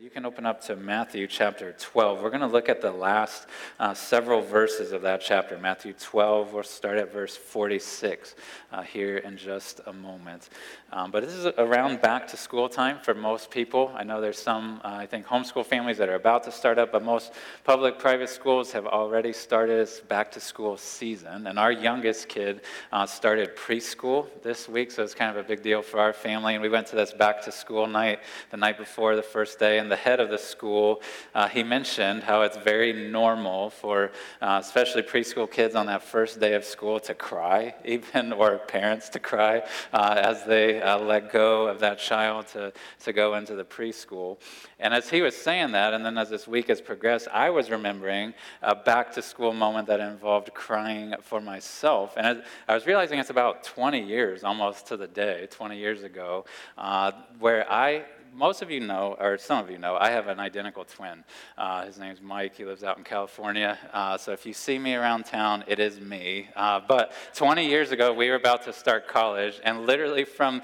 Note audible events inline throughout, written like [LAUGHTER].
You can open up to Matthew chapter 12. We're going to look at the last uh, several verses of that chapter. Matthew 12, we'll start at verse 46 uh, here in just a moment. Um, but this is around back to school time for most people. I know there's some, uh, I think, homeschool families that are about to start up, but most public private schools have already started back to school season. And our youngest kid uh, started preschool this week, so it's kind of a big deal for our family. And we went to this back to school night the night before the first day the head of the school, uh, he mentioned how it's very normal for uh, especially preschool kids on that first day of school to cry, [LAUGHS] even, or parents to cry uh, as they uh, let go of that child to, to go into the preschool. And as he was saying that, and then as this week has progressed, I was remembering a back to school moment that involved crying for myself. And I was realizing it's about 20 years, almost to the day, 20 years ago, uh, where I most of you know, or some of you know, I have an identical twin. Uh, his name's Mike. He lives out in California. Uh, so if you see me around town, it is me. Uh, but 20 years ago, we were about to start college, and literally from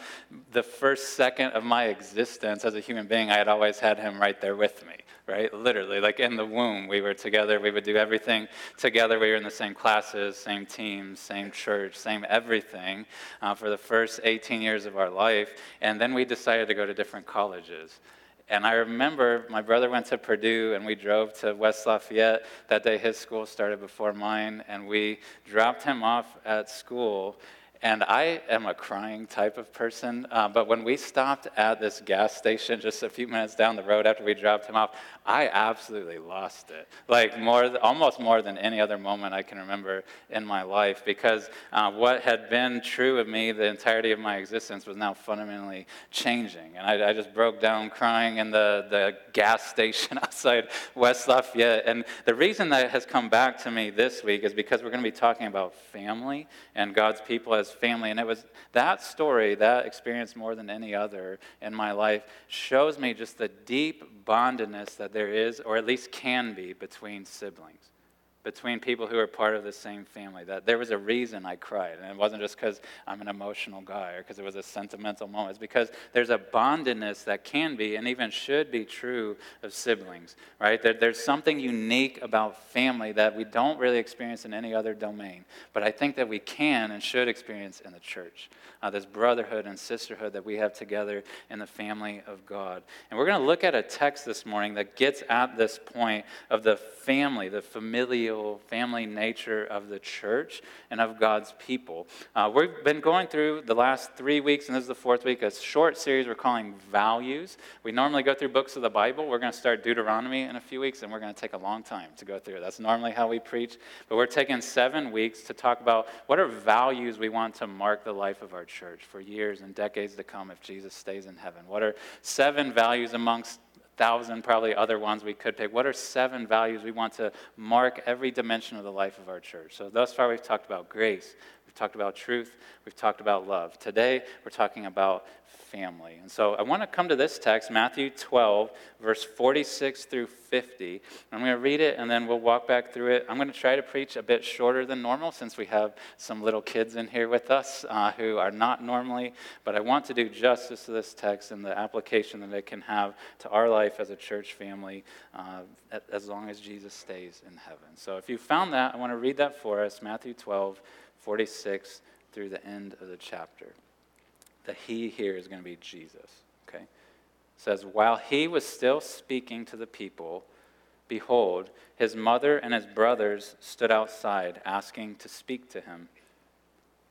the first second of my existence as a human being, I had always had him right there with me right? Literally, like in the womb, we were together. We would do everything together. We were in the same classes, same teams, same church, same everything uh, for the first 18 years of our life. And then we decided to go to different colleges. And I remember my brother went to Purdue and we drove to West Lafayette. That day his school started before mine, and we dropped him off at school. And I am a crying type of person, uh, but when we stopped at this gas station [LAUGHS] just a few minutes down the road after we dropped him off, I absolutely lost it. Like more, almost more than any other moment I can remember in my life, because uh, what had been true of me the entirety of my existence was now fundamentally changing. And I, I just broke down crying in the, the gas [LAUGHS] station [LAUGHS] outside West Lafayette. And the reason that has come back to me this week is because we're going to be talking about family and God's people as family. And it was that story, that experience more than any other in my life, shows me just the deep bondedness that there is, or at least can be, between siblings between people who are part of the same family. That there was a reason I cried. And it wasn't just because I'm an emotional guy or because it was a sentimental moment. It's because there's a bondedness that can be and even should be true of siblings, right? There, there's something unique about family that we don't really experience in any other domain. But I think that we can and should experience in the church. Uh, this brotherhood and sisterhood that we have together in the family of God. And we're going to look at a text this morning that gets at this point of the family, the familial family nature of the church and of God's people. Uh, we've been going through the last three weeks, and this is the fourth week, a short series we're calling Values. We normally go through books of the Bible. We're going to start Deuteronomy in a few weeks, and we're going to take a long time to go through. That's normally how we preach. But we're taking seven weeks to talk about what are values we want to mark the life of our church for years and decades to come if Jesus stays in heaven. What are seven values amongst thousand probably other ones we could pick. What are seven values we want to mark every dimension of the life of our church? So thus far we've talked about grace, we've talked about truth, we've talked about love. Today we're talking about family. And so I want to come to this text, Matthew 12, verse 46 through 50. I'm going to read it and then we'll walk back through it. I'm going to try to preach a bit shorter than normal since we have some little kids in here with us uh, who are not normally, but I want to do justice to this text and the application that it can have to our life as a church family uh, as long as Jesus stays in heaven. So if you found that, I want to read that for us Matthew 12, 46 through the end of the chapter the he here is going to be Jesus. Okay? It says, While he was still speaking to the people, behold, his mother and his brothers stood outside, asking to speak to him.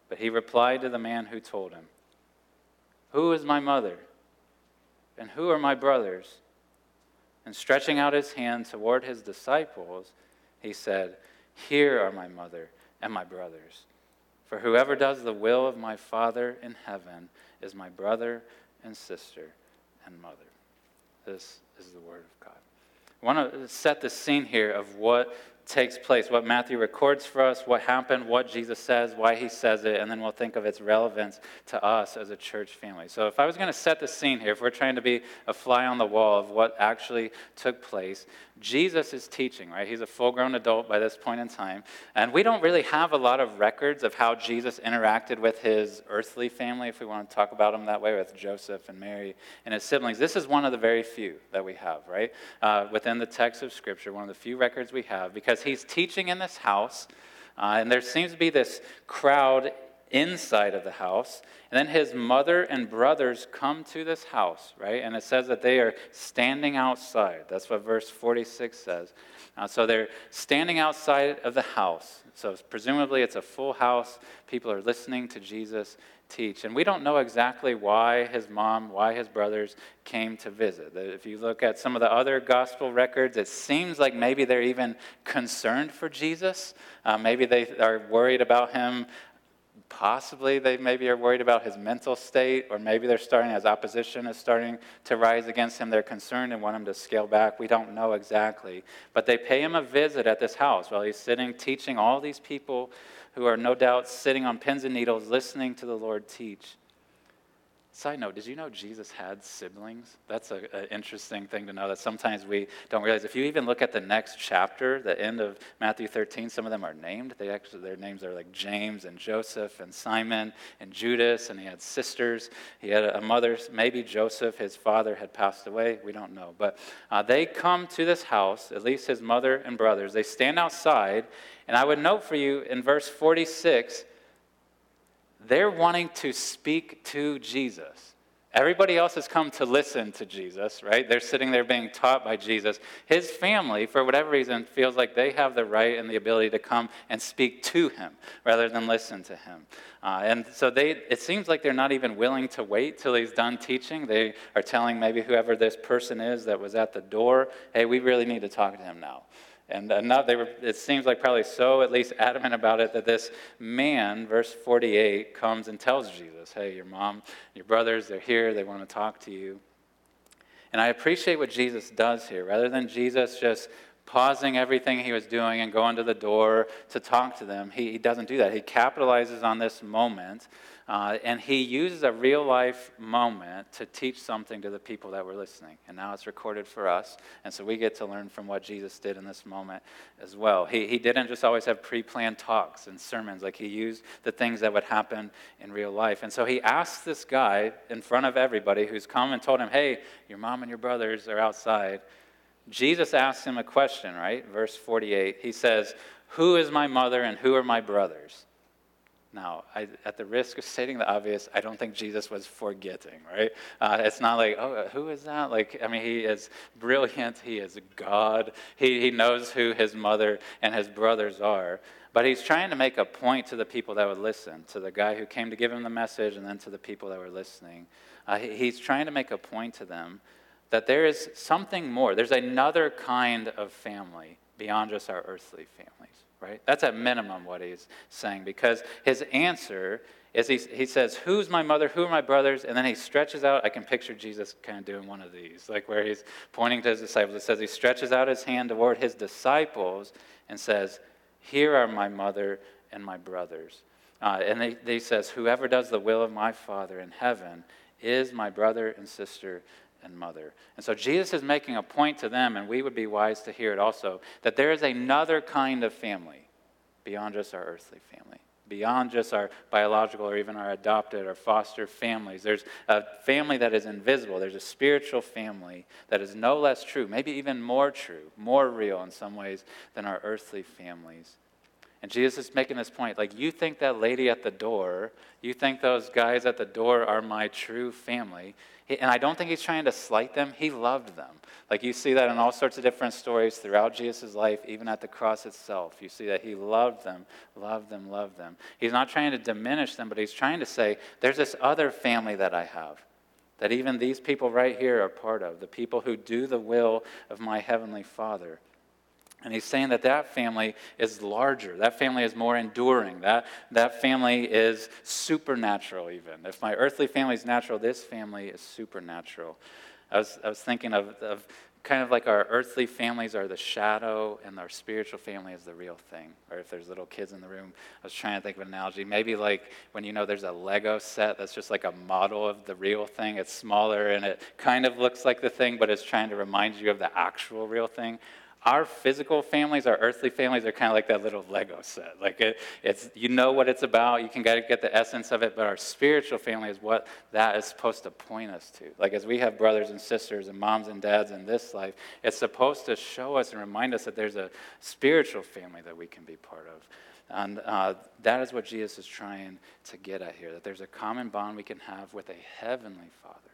But he replied to the man who told him, Who is my mother? And who are my brothers? And stretching out his hand toward his disciples, he said, Here are my mother and my brothers. For whoever does the will of my Father in heaven is my brother and sister and mother. This is the Word of God. I want to set the scene here of what takes place, what Matthew records for us, what happened, what Jesus says, why he says it, and then we'll think of its relevance to us as a church family. So, if I was going to set the scene here, if we're trying to be a fly on the wall of what actually took place, Jesus is teaching, right? He's a full grown adult by this point in time. And we don't really have a lot of records of how Jesus interacted with his earthly family, if we want to talk about him that way, with Joseph and Mary and his siblings. This is one of the very few that we have, right? Uh, within the text of Scripture, one of the few records we have, because he's teaching in this house. Uh, and there seems to be this crowd inside of the house. And then his mother and brothers come to this house, right? And it says that they are standing outside. That's what verse 46 says. Uh, so they're standing outside of the house. So presumably it's a full house. People are listening to Jesus teach. And we don't know exactly why his mom, why his brothers came to visit. If you look at some of the other gospel records, it seems like maybe they're even concerned for Jesus. Uh, maybe they are worried about him Possibly they maybe are worried about his mental state, or maybe they're starting, as opposition is starting to rise against him, they're concerned and want him to scale back. We don't know exactly. But they pay him a visit at this house while he's sitting teaching all these people who are no doubt sitting on pins and needles listening to the Lord teach. Side note, did you know Jesus had siblings? That's an interesting thing to know that sometimes we don't realize. If you even look at the next chapter, the end of Matthew 13, some of them are named. They actually, their names are like James and Joseph and Simon and Judas, and he had sisters. He had a mother, maybe Joseph, his father had passed away. We don't know. But uh, they come to this house, at least his mother and brothers. They stand outside, and I would note for you in verse 46 they're wanting to speak to Jesus. Everybody else has come to listen to Jesus, right? They're sitting there being taught by Jesus. His family, for whatever reason, feels like they have the right and the ability to come and speak to him rather than listen to him. Uh, and so they, it seems like they're not even willing to wait till he's done teaching. They are telling maybe whoever this person is that was at the door, hey, we really need to talk to him now. And enough, they were, it seems like probably so at least adamant about it that this man, verse 48, comes and tells Jesus, Hey, your mom, your brothers, they're here, they want to talk to you. And I appreciate what Jesus does here. Rather than Jesus just pausing everything he was doing and going to the door to talk to them, he, he doesn't do that. He capitalizes on this moment uh, and he uses a real life moment to teach something to the people that were listening. And now it's recorded for us. And so we get to learn from what Jesus did in this moment as well. He, he didn't just always have pre planned talks and sermons, like he used the things that would happen in real life. And so he asked this guy in front of everybody who's come and told him, Hey, your mom and your brothers are outside. Jesus asks him a question, right? Verse 48. He says, Who is my mother and who are my brothers? Now, I, at the risk of stating the obvious, I don't think Jesus was forgetting, right? Uh, it's not like, oh, who is that? Like, I mean, he is brilliant. He is God. He, he knows who his mother and his brothers are. But he's trying to make a point to the people that would listen, to the guy who came to give him the message, and then to the people that were listening. Uh, he, he's trying to make a point to them that there is something more. There's another kind of family beyond just our earthly families right? That's at minimum what he's saying because his answer is he, he says, Who's my mother? Who are my brothers? And then he stretches out. I can picture Jesus kind of doing one of these, like where he's pointing to his disciples. It says he stretches out his hand toward his disciples and says, Here are my mother and my brothers. Uh, and he, he says, Whoever does the will of my Father in heaven is my brother and sister and mother. And so Jesus is making a point to them, and we would be wise to hear it also, that there is another kind of family beyond just our earthly family, beyond just our biological or even our adopted or foster families. There's a family that is invisible. There's a spiritual family that is no less true, maybe even more true, more real in some ways than our earthly families. And Jesus is making this point like, you think that lady at the door, you think those guys at the door are my true family. And I don't think he's trying to slight them. He loved them. Like you see that in all sorts of different stories throughout Jesus' life, even at the cross itself. You see that he loved them, loved them, loved them. He's not trying to diminish them, but he's trying to say, there's this other family that I have that even these people right here are part of, the people who do the will of my heavenly Father. And he's saying that that family is larger. That family is more enduring. That, that family is supernatural, even. If my earthly family is natural, this family is supernatural. I was, I was thinking of, of kind of like our earthly families are the shadow and our spiritual family is the real thing. Or if there's little kids in the room, I was trying to think of an analogy. Maybe like when you know there's a Lego set that's just like a model of the real thing. It's smaller and it kind of looks like the thing, but it's trying to remind you of the actual real thing our physical families, our earthly families, are kind of like that little Lego set. Like it, it's you know what it's about, you can get, get the essence of it, but our spiritual family is what that is supposed to point us to. Like as we have brothers and sisters and moms and dads in this life, it's supposed to show us and remind us that there's a spiritual family that we can be part of. And uh, that is what Jesus is trying to get at here that there's a common bond we can have with a heavenly Father.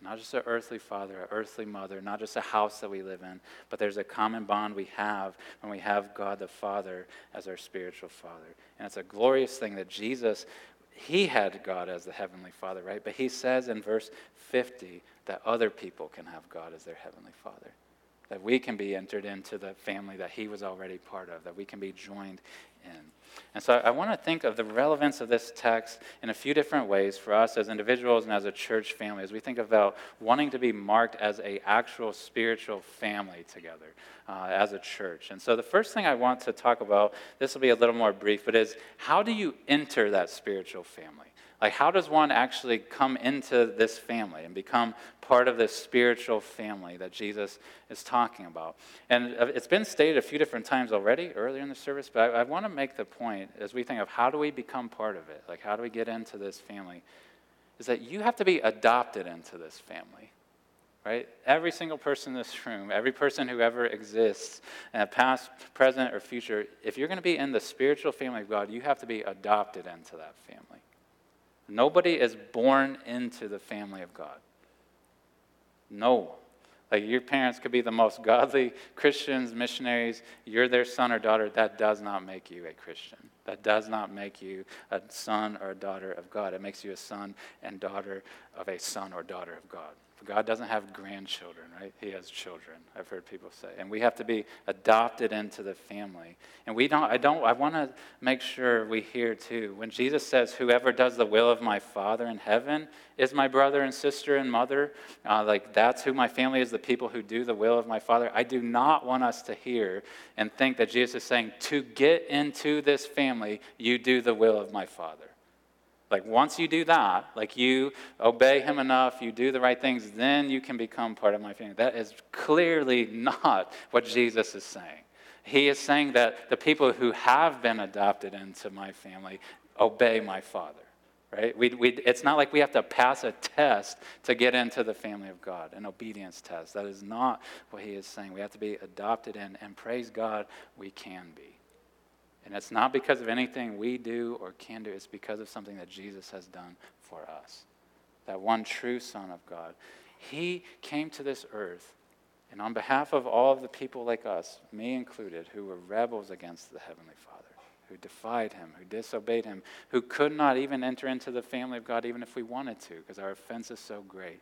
Not just an earthly father, an earthly mother, not just a house that we live in, but there's a common bond we have when we have God the Father as our spiritual Father. And it's a glorious thing that Jesus, he had God as the heavenly Father, right? But he says in verse 50 that other people can have God as their heavenly Father. That we can be entered into the family that he was already part of, that we can be joined in. And so I want to think of the relevance of this text in a few different ways for us as individuals and as a church family, as we think about wanting to be marked as a actual spiritual family together uh, as a church. And so the first thing I want to talk about, this will be a little more brief, but is how do you enter that spiritual family? Like, how does one actually come into this family and become part of this spiritual family that Jesus is talking about? And uh, it's been stated a few different times already earlier in the service, but I, I want to make the point as we think of how do we become part of it? Like, how do we get into this family? Is that you have to be adopted into this family. Right? Every single person in this room, every person who ever exists, uh, past, present, or future, if you're going to be in the spiritual family of God, you have to be adopted into that family. Nobody is born into the family of God. No. Like your parents could be the most godly Christians, missionaries. You're their son or daughter. That does not make you a Christian. That does not make you a son or a daughter of God. It makes you a son and daughter of a son or daughter of God. God doesn't have grandchildren, right? He has children. I've heard people say. And we have to be adopted into the family. And we don't, I don't, I want to make sure we hear too. When Jesus says, Whoever does the will of my Father in heaven is my brother and sister and mother, uh, like that's who my family is, the people who do the will of my Father. I do not want us to hear and think that Jesus is saying, To get into this family, you do the will of my Father. Like, once you do that, like you obey him enough, you do the right things, then you can become part of my family. That is clearly [LAUGHS] not what Jesus is saying. He is saying that the people who have been adopted into my family obey my Father, right? We, we, it's not like we have to pass a test to get into the family of God, an obedience test. That is not what he is saying. We have to be adopted in, and praise God, we can be. And it's not because of anything we do or can do, it's because of something that Jesus has done for us. That one true Son of God. He came to this earth, and on behalf of all of the people like us, me included, who were rebels against the Heavenly Father, who defied Him, who disobeyed Him, who could not even enter into the family of God even if we wanted to, because our offense is so great.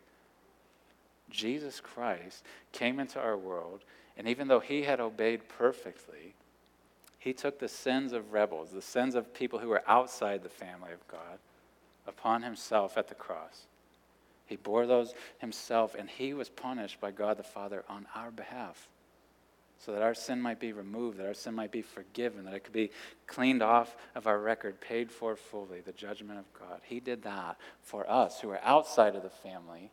Jesus Christ came into our world, and even though He had obeyed perfectly, he took the sins of rebels, the sins of people who were outside the family of God, upon himself at the cross. He bore those himself, and he was punished by God the Father on our behalf so that our sin might be removed, that our sin might be forgiven, that it could be cleaned off of our record, paid for fully, the judgment of God. He did that for us who are outside of the family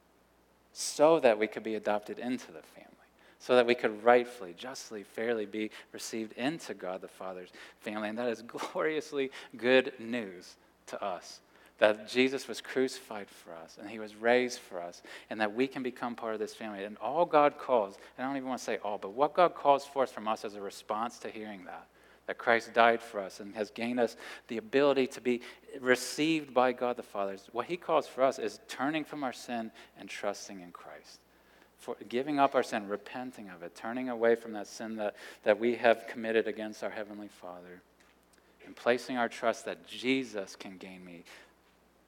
so that we could be adopted into the family so that we could rightfully, justly, fairly be received into God the Father's family. And that is [LAUGHS] gloriously good news to us. That Jesus was crucified for us and he was raised for us, and that we can become part of this family. And all God calls, and I don't even want to say all, but what God calls forth from us as a response to hearing that, that Christ died for us and has gained us the ability to be received by God the Father, what he calls for us is turning from our sin and trusting in Christ for giving up our sin, repenting of it, turning away from that sin that, that we have committed against our Heavenly Father, and placing our trust that Jesus can gain me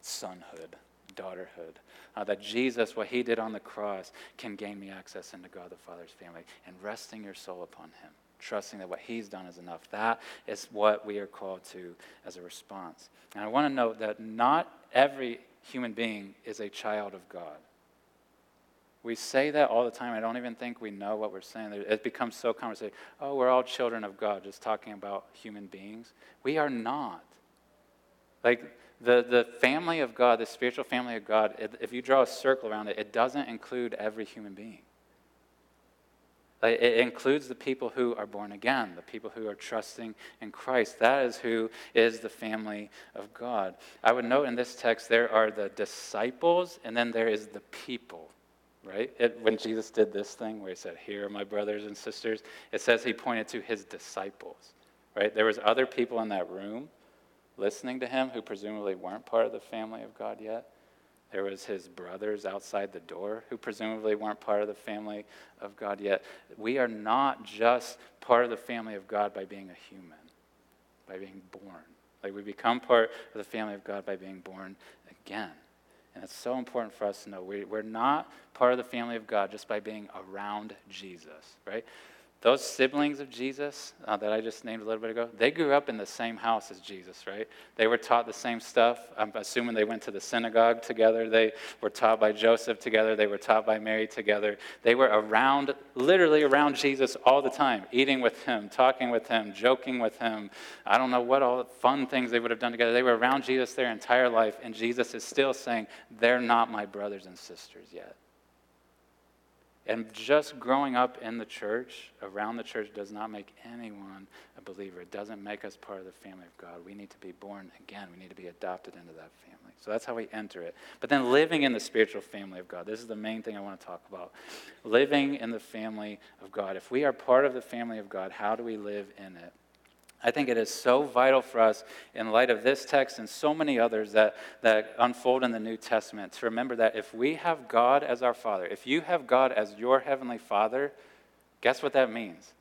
sonhood, daughterhood. Uh, that Jesus, what he did on the cross, can gain me access into God the Father's family, and resting your soul upon him, trusting that what he's done is enough. That is what we are called to as a response. And I want to note that not every human being is a child of God. We say that all the time. I don't even think we know what we're saying. It becomes so common to say, oh, we're all children of God, just talking about human beings. We are not. Like, the, the family of God, the spiritual family of God, if you draw a circle around it, it doesn't include every human being. It includes the people who are born again, the people who are trusting in Christ. That is who is the family of God. I would note in this text there are the disciples and then there is the people, right? It, when Jesus did this thing where he said, Here are my brothers and sisters, it says he pointed to his disciples, right? There was other people in that room listening to him who presumably weren't part of the family of God yet. There was his brothers outside the door who presumably weren't part of the family of God yet. We are not just part of the family of God by being a human, by being born. Like we become part of the family of God by being born again. And it's so important for us to know we, we're not part of the family of God just by being around Jesus, right? Those siblings of Jesus uh, that I just named a little bit ago, they grew up in the same house as Jesus, right? They were taught the same stuff. I'm assuming they went to the synagogue together. They were taught by Joseph together. They were taught by Mary together. They were around, literally around Jesus all the time, eating with him, talking with him, joking with him. I don't know what all the fun things they would have done together. They were around Jesus their entire life, and Jesus is still saying, They're not my brothers and sisters yet. And just growing up in the church, around the church, does not make anyone a believer. It doesn't make us part of the family of God. We need to be born again. We need to be adopted into that family. So that's how we enter it. But then living in the spiritual family of God. This is the main thing I want to talk about. Living in the family of God. If we are part of the family of God, how do we live in it? I think it is so vital for us in light of this text and so many others that, that unfold in the New Testament to remember that if we have God as our Father, if you have God as your Heavenly Father, guess what that means?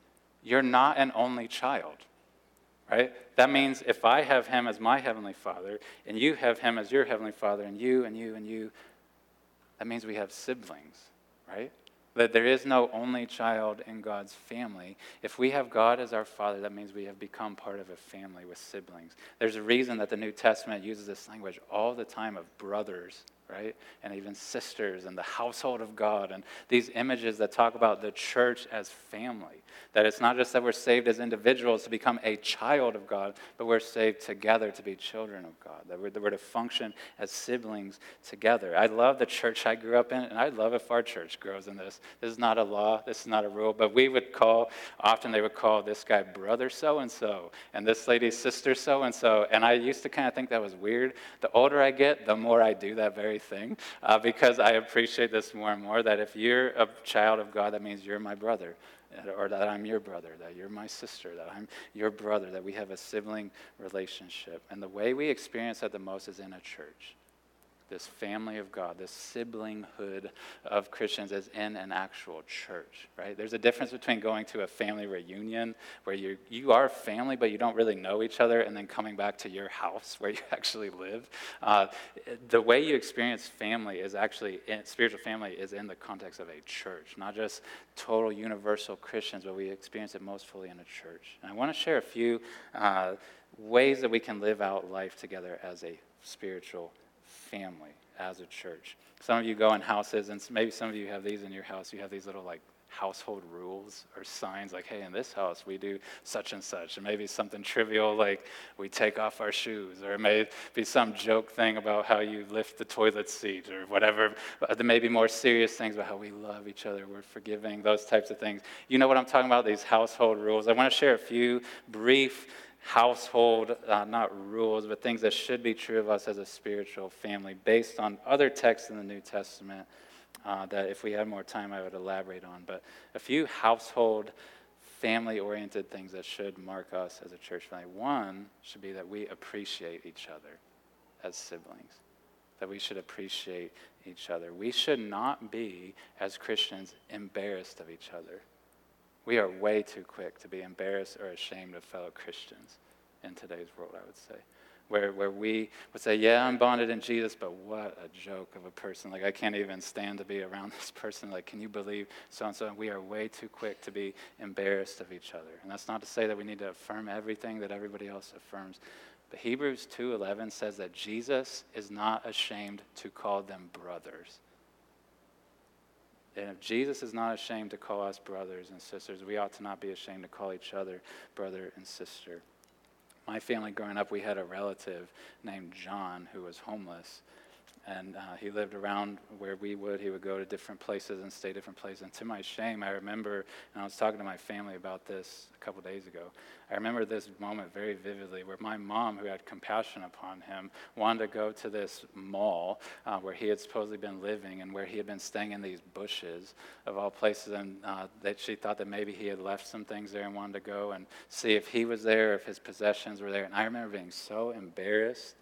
You're not an only child, right? That means if I have Him as my Heavenly Father, and you have Him as your Heavenly Father, and you and you and you, that means we have siblings, right? That there is no only child in God's family. If we have God as our Father, that means we have become part of a family with siblings. There's a reason that the New Testament uses this language all the time of brothers right? And even sisters and the household of God and these images that talk about the church as family. That it's not just that we're saved as individuals to become a child of God, but we're saved together to be children of God. That we're, that we're to function as siblings together. I love the church I grew up in, and I love if our church grows in this. This is not a law, this is not a rule, but we would call, often they would call this guy brother so and so, and this lady sister so and so. And I used to kind of think that was weird. The older I get, the more I do that very thing uh, because I appreciate this more and more that if you're a child of God, that means you're my brother, or that I'm your brother, that you're my sister, that I'm your brother, that we have a sibling relationship. And the way we experience that the most is in a church this family of God, this siblinghood of Christians as in an actual church, right? There's a difference between going to a family reunion where you, you are family, but you don't really know each other, and then coming back to your house [LAUGHS] where you actually live. Uh, the way you experience family is actually, spiritual family is in the context of a church, not just total universal Christians, but we experience it most fully in a church. And I want to share a few uh, ways that we can live out life together as a spiritual family as a church. Some of you go in houses, and maybe some of you have these in your house. You have these little like household rules or signs like, hey, in this house we do such and such. And maybe something [LAUGHS] trivial like we take off our shoes, or it may be some joke thing about how you lift the toilet seat or whatever. Uh, there may be more serious things about how we love each other, we're forgiving, those types of things. You know what I'm talking about, these household rules. I want to share a few brief household, uh, not rules, but things that should be true of us as a spiritual family based on other texts in the New Testament uh, that if we had more time I would elaborate on. But a few household, family oriented things that should mark us as a church family. One should be that we appreciate each other as siblings, that we should appreciate each other. We should not be, as Christians, embarrassed of each other. We are way too quick to be embarrassed or ashamed of fellow Christians in today's world, I would say. Where, where we would say, Yeah, I'm bonded in Jesus, but what a joke of a person. Like, I can't even stand to be around [LAUGHS] this person. Like, can you believe so and so? We are way too quick to be embarrassed of each other. And that's not to say that we need to affirm everything that everybody else affirms. But Hebrews 2:11 says that Jesus is not ashamed to call them brothers. And if Jesus is not ashamed to call us brothers and sisters, we ought to not be ashamed to call each other brother and sister. My family growing up, we had a relative named John who was homeless and uh, he lived around where we would. He would go to different places and stay different places. And to my shame, I remember, and I was talking to my family about this a couple days ago. I remember this moment very vividly, where my mom, who had compassion upon him, wanted to go to this mall uh, where he had supposedly been living and where he had been staying in these bushes of all places, and uh, that she thought that maybe he had left some things there and wanted to go and see if he was there, if his possessions were there. And I remember being so embarrassed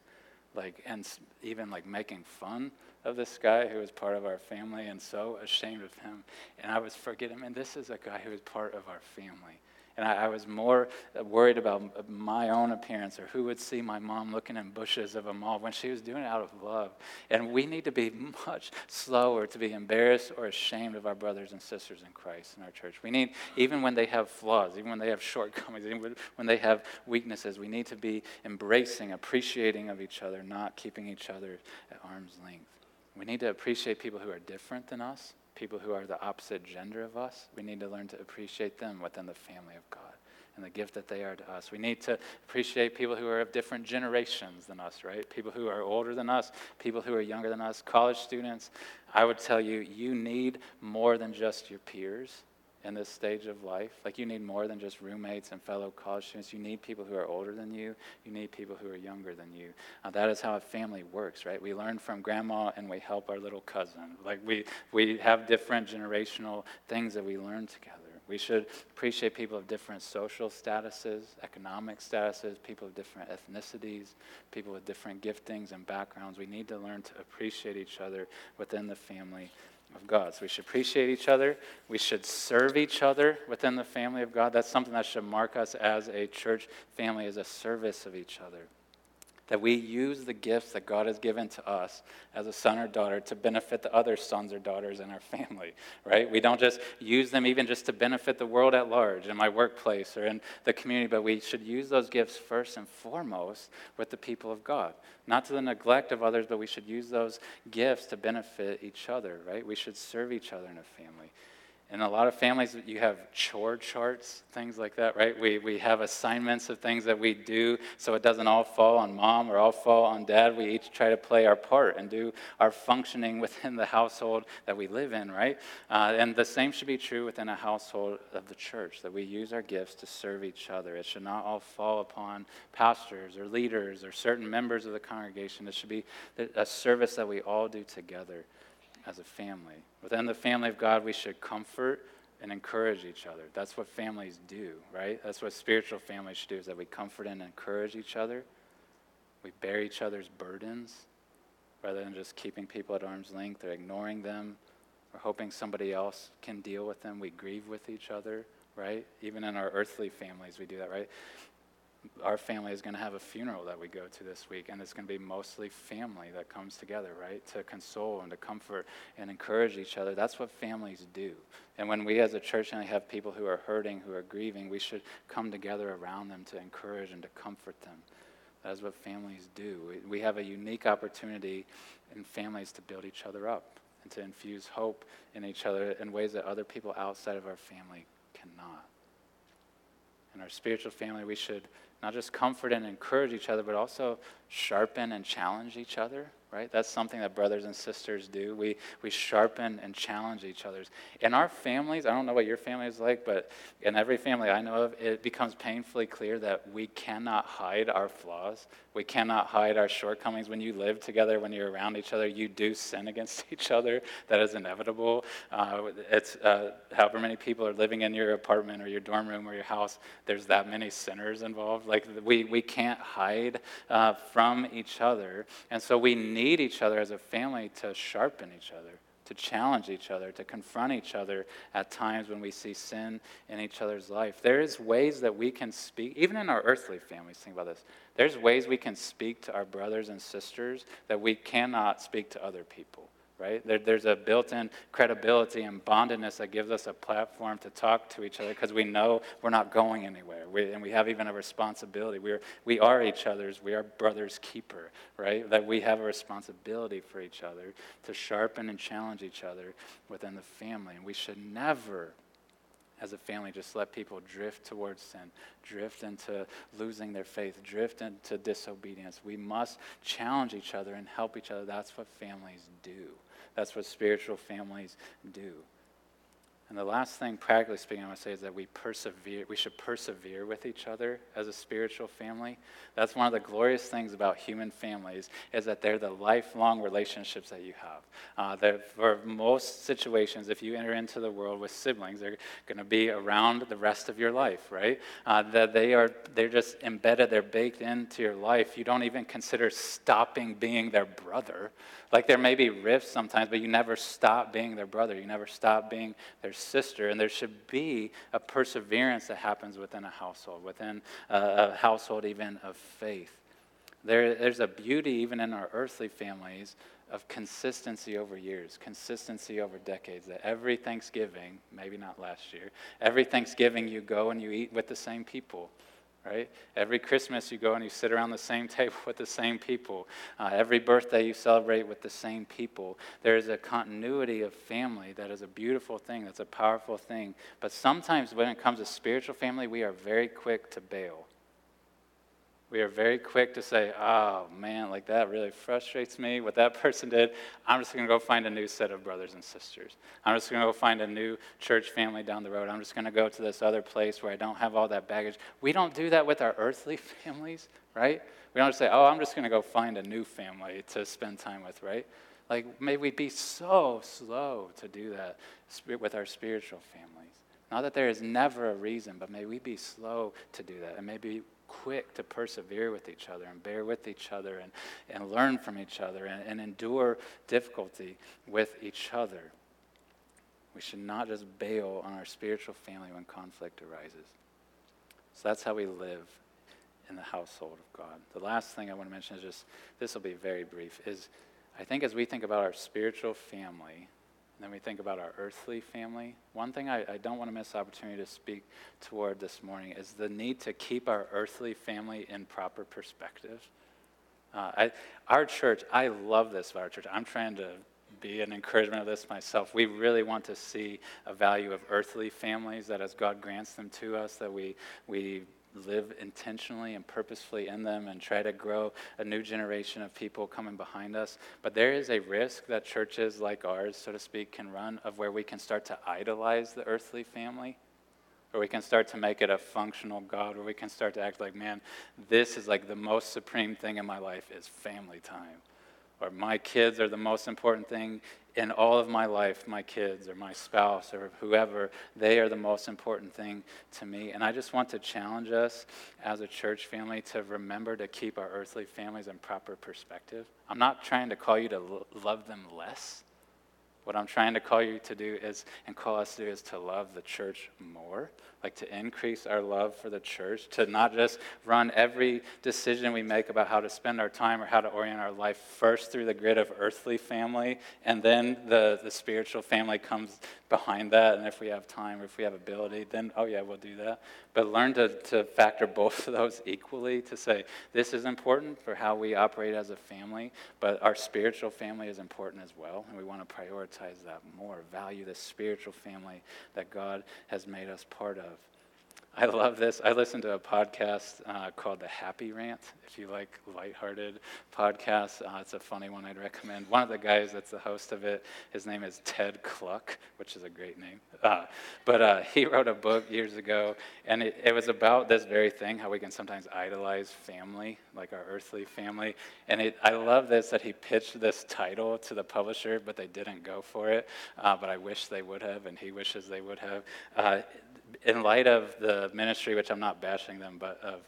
like and even like making fun of this guy who was part of our family and so ashamed of him. And i was forgetting and this is a guy who is part of our family and I, I, was more worried about my own appearance or who would see my mom looking in bushes of a mall when she was doing it out of love. And we need to be much slower to be embarrassed or ashamed of our brothers and sisters in Christ in our church. We need, even when they have flaws, even when they have shortcomings, [LAUGHS] even when they have weaknesses, we need to be embracing, appreciating of each other, not keeping each other at arm's length. We need to appreciate people who are different than us people who are the opposite gender of us. We need to learn to appreciate them within the family of God and the gift that they are to us. We need to appreciate people who are of different generations than us, right? People who are older than us, people who are younger than us, college students. I would tell you, you need more than just your peers in this stage of life. Like you need more than just roommates and fellow college students. You need people who are older than you. You need people who are younger than you. Uh, that is how a family works, right? We learn from grandma and we help our little cousin. Like we, we have different generational things that we learn together. We should appreciate people of different social statuses, economic statuses, people of different ethnicities, people with different giftings and backgrounds. We need to learn to appreciate each other within the family of God. So we should appreciate each other. We should serve each other within the family of God. That's something that should mark us as a church family, as a service of each other that we use the gifts that God has given to us as a son or daughter to benefit the other sons or daughters in our family, right? We don't just use them even just to benefit the world at large in my workplace or in the community, but we should use those gifts first and foremost with the people of God. Not to the neglect of others, but we should use those gifts to benefit each other, right? We should serve each other in a family. In a lot of families, you have chore charts, things like that, right? We, we have assignments of things that we do so it doesn't all fall on mom or all fall on dad. We each try to play our part and do our functioning within the household that we live in, right? Uh, and the same should be true within a household of the church, that we use our gifts to serve each other. It should not all fall upon pastors or leaders or certain members of the congregation. It should be a service that we all do together as a family. Within the family of God, we should comfort and encourage each other. That's what families do, right? That's what spiritual families should do, is that we comfort and encourage each other. We bear each other's burdens rather than just keeping people at arm's length or ignoring them or hoping somebody else can deal with them. We grieve with each other, right? Even in our earthly families, we do that, right? Our family is going to have a funeral that we go to this week, and it's going to be mostly family that comes together, right? To console and to comfort and encourage each other. That's what families do. And when we as a church have people who are hurting, who are grieving, we should come together around them to encourage and to comfort them. That is what families do. We have a unique opportunity in families to build each other up and to infuse hope in each other in ways that other people outside of our family cannot. In our spiritual family, we should not just comfort and encourage each other, but also sharpen and challenge each other right? That's something that brothers and sisters do. We, we sharpen and challenge each other's. In our families, I don't know what your family is like, but in every family I know of, it becomes painfully clear that we cannot hide our flaws. We cannot hide our shortcomings. When you live together, when you're around each other, you do sin [LAUGHS] against each other. That is inevitable. Uh, it's uh, however many people are living in your apartment or your dorm room or your house, there's that many sinners involved. Like we, we can't hide uh, from each other. And so we need need each other as a family to sharpen each other, to challenge each other, to confront each other at times when we see sin in each other's life. There is ways that we can speak, even in our earthly families, think about this. There's ways we can speak to our brothers and sisters that we cannot speak to other people right? There, there's a built in credibility and bondedness that gives us a platform to talk to each other because we know we're not going anywhere. We, and we have even a responsibility. We're, we are each other's, we are brother's keeper, right? That we have a responsibility for each other to sharpen and challenge each other within the family. And we should never as a family just let people drift towards sin, drift into losing their faith, drift into disobedience. We must challenge each other and help each other. That's what families do. That's what spiritual families do. And the last thing, practically speaking, I want to say is that we persevere. We should persevere with each other as a spiritual family. That's one of the glorious things about human families is that they're the lifelong relationships that you have. Uh, that for most situations, if you enter into the world with siblings, they're going to be around the rest of your life, right? Uh, that they are they're just embedded. They're baked into your life. You don't even consider stopping being their brother. Like there may be rifts sometimes, but you never stop being their brother. You never stop being their sister. And there should be a perseverance that happens within a household, within a, a household even of faith. There, there's a beauty even in our earthly families of consistency over years, consistency over decades. That every Thanksgiving, maybe not last year, every Thanksgiving you go and you eat with the same people right? Every Christmas you go and you sit around the same [LAUGHS] table with the same people. Uh, every birthday you celebrate with the same people. There is a continuity of family that is a beautiful thing, that's a powerful thing. But sometimes when it comes to spiritual family, we are very quick to bail we are very quick to say, oh man, like that really frustrates me. What that [LAUGHS] person did, I'm just going to go find a new set of brothers and sisters. I'm just going to go find a new church family down the road. I'm just going to go to this other place where I don't have all that baggage. We don't do that with our earthly [LAUGHS] families, right? We don't say, oh, I'm just going to go find a new family to spend time with, right? Like, may we be so slow to do that with our spiritual families. Not that there is never a reason, but may we be slow to do that. And maybe quick to persevere with each other and bear with each other and, and learn from each other and, and endure difficulty with each other. We should not just bail on our spiritual family when conflict arises. So that's how we live in the household of God. The last thing I want to mention is just this will be very brief is I think as we think about our spiritual family, then we think about our earthly family. One thing I, I don't want to miss the opportunity to speak toward this morning is the need to keep our earthly family in proper perspective. Uh, I, our church, I love this about our church. I'm trying to be an encouragement of this myself. We really want to see a value of earthly families that as God grants them to us, that we, we live intentionally and purposefully in them and try to grow a new generation of people coming behind us. But there is a risk that churches like ours, so to speak, can run of where we can start to idolize the earthly family. Or we can start to make it a functional God, where we can start to act like, man, this is like the most supreme thing in my life is family time or my kids are the most important thing in all of my life, my kids or my spouse or whoever, they are the most important thing to me. And I just want to challenge us as a church family to remember to keep our earthly families in proper perspective. I'm not trying to call you to lo- love them less. What I'm trying to call you to do is, and call us to do, is to love the church more, like to increase our love for the church, to not just run every decision we make about how to spend our time or how to orient our life first through the grid of earthly family, and then the, the spiritual family comes behind that. And if we have time, if we have ability, then, oh yeah, we'll do that. But learn to, to factor both of those equally to say, this is important for how we operate as a family, but our spiritual family is important as well, and we want to prioritize that more, value the spiritual family that God has made us part of. I love this. I listen to a podcast uh, called The Happy Rant. If you like lighthearted podcasts, uh, it's a funny one I'd recommend. One of the guys that's the host of it, his name is Ted Kluck, which is a great name. Uh, but uh, he wrote a book years ago, and it, it, was about this very thing how we can sometimes idolize family, like our earthly family. And it, I love this that he pitched this title to the publisher, but they didn't go for it. Uh, but I wish they would have, and he wishes they would have uh, in light of the ministry, which I'm not bashing them, but of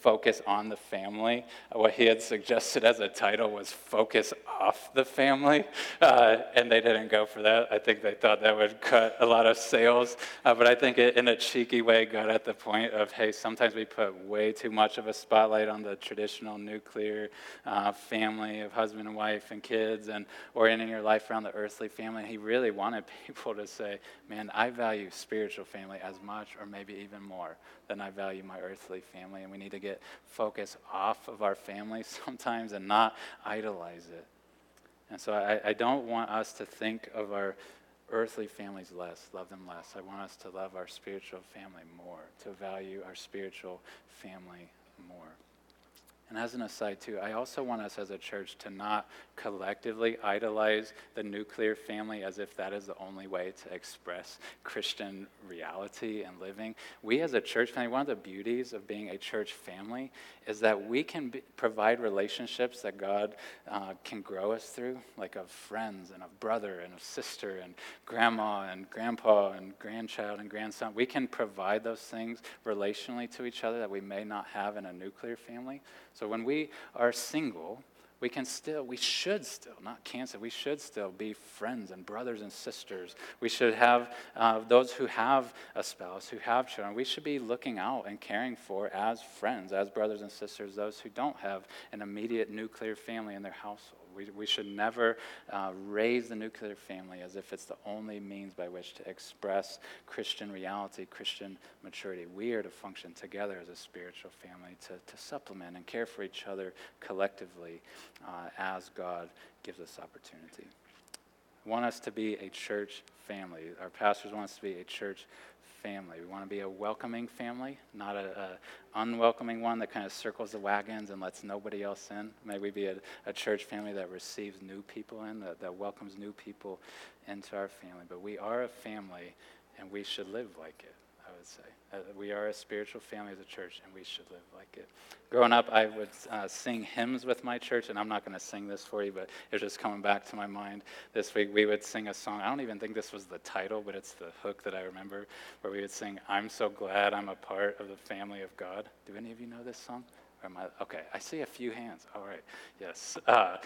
focus on the family. What he had suggested as a title was focus off the family, uh, and they didn't go for that. I think they thought that would cut a lot of sales, uh, but I think it, in a cheeky way, got at the point of hey, sometimes we put way too much of a spotlight on the traditional nuclear uh, family of husband and wife and kids, and orienting your life around the earthly family. He really wanted [LAUGHS] people to say, man, I value spiritual family as much, or maybe even more, than I value my earthly family, and we need to get get focus off of our family [LAUGHS] sometimes and not idolize it. And so I, I don't want us to think of our earthly families less, love them less. I want us to love our spiritual family more, to value our spiritual family more. And as an aside, too, I also want us as a church to not collectively idolize the nuclear family as if that is the only way to express Christian reality and living. We, as a church family, one of the beauties of being a church family is that we can be, provide relationships that God uh, can grow us through, like of friends and of brother and of sister and grandma and grandpa and grandchild and grandson. We can provide those things relationally to each other that we may not have in a nuclear family. So when we are single, we can still, we should still, not cancel, we should still be friends and brothers and sisters. We should have uh, those who have a spouse, who have children, we should be looking out and caring for as friends, as brothers and sisters, those who don't have an immediate nuclear family in their household. We, we should never uh, raise the nuclear family as if it's the only means by which to express Christian reality, Christian maturity. We are to function together as a spiritual family to, to supplement and care for each other collectively uh, as God gives us opportunity. want us to be a church family. Our pastors want us to be a church family. We want to be a welcoming family, not a, a, unwelcoming one that kind of circles the wagons and lets nobody else in. May we be a, a church family that receives new people in, that, that welcomes new people into our family. But we are a family, and we should live like it, would say. Uh, we are a spiritual family as a church, and we should live like it. Growing up, I would uh, sing hymns with my church, and I'm not going to sing this for you, but it's just coming back to my mind this week. We would sing a song. I don't even think this was the title, but it's the hook that I remember, where we would sing, I'm so glad I'm a part of the family of God. Do any of you know this song? I, okay, I see a few hands. All right, yes. Uh,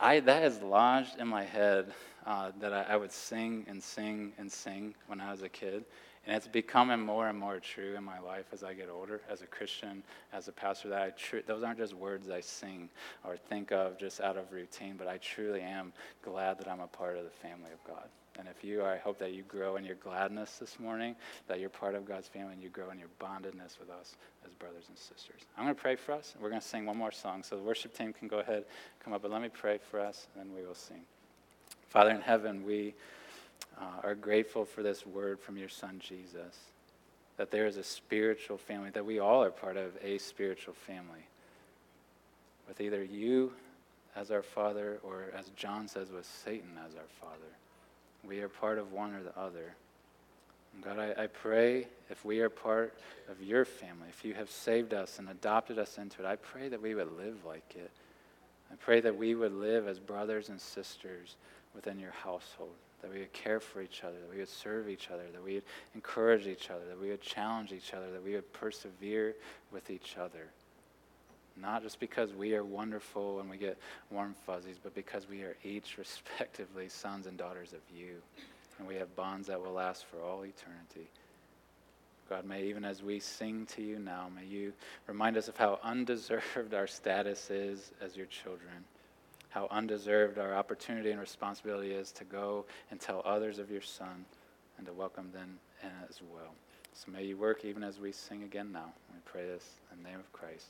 I, that has lodged in my head uh, that I, I would sing and sing and sing when I was a kid. And it's becoming more and more true in my life as I get older, as a Christian, as a pastor, that I tr- those aren't just words I sing or think of just out of routine, but I truly am glad that I'm a part of the family of God. And if you are, I hope that you grow in your gladness this morning, that you're part of God's family, and you grow in your bondedness with us as brothers and sisters. I'm going to pray for us, and we're going to sing one more song. So the worship team can go ahead, come up, but let me pray for us, and then we will sing. Father in heaven, we uh, are grateful for this word from your son Jesus that there is a spiritual family, that we all are part of a spiritual family with either you as our father or, as John says, with Satan as our father. We are part of one or the other. God, I, I pray if we are part of your family, if you have saved us and adopted us into it, I pray that we would live like it. I pray that we would live as brothers and sisters within your household that we would care for each other, that we would serve each other, that we would encourage each other, that we would challenge each other, that we would persevere with each other. Not just because we are wonderful and we get warm fuzzies, but because we are each [LAUGHS] respectively sons and daughters of you. And we have bonds that will last for all eternity. God, may even as we sing to you now, may you remind us of how undeserved [LAUGHS] our status is as your children how undeserved our opportunity and responsibility is to go and tell others of your Son and to welcome them as well. So may you work even as we sing again now. We pray this in the name of Christ.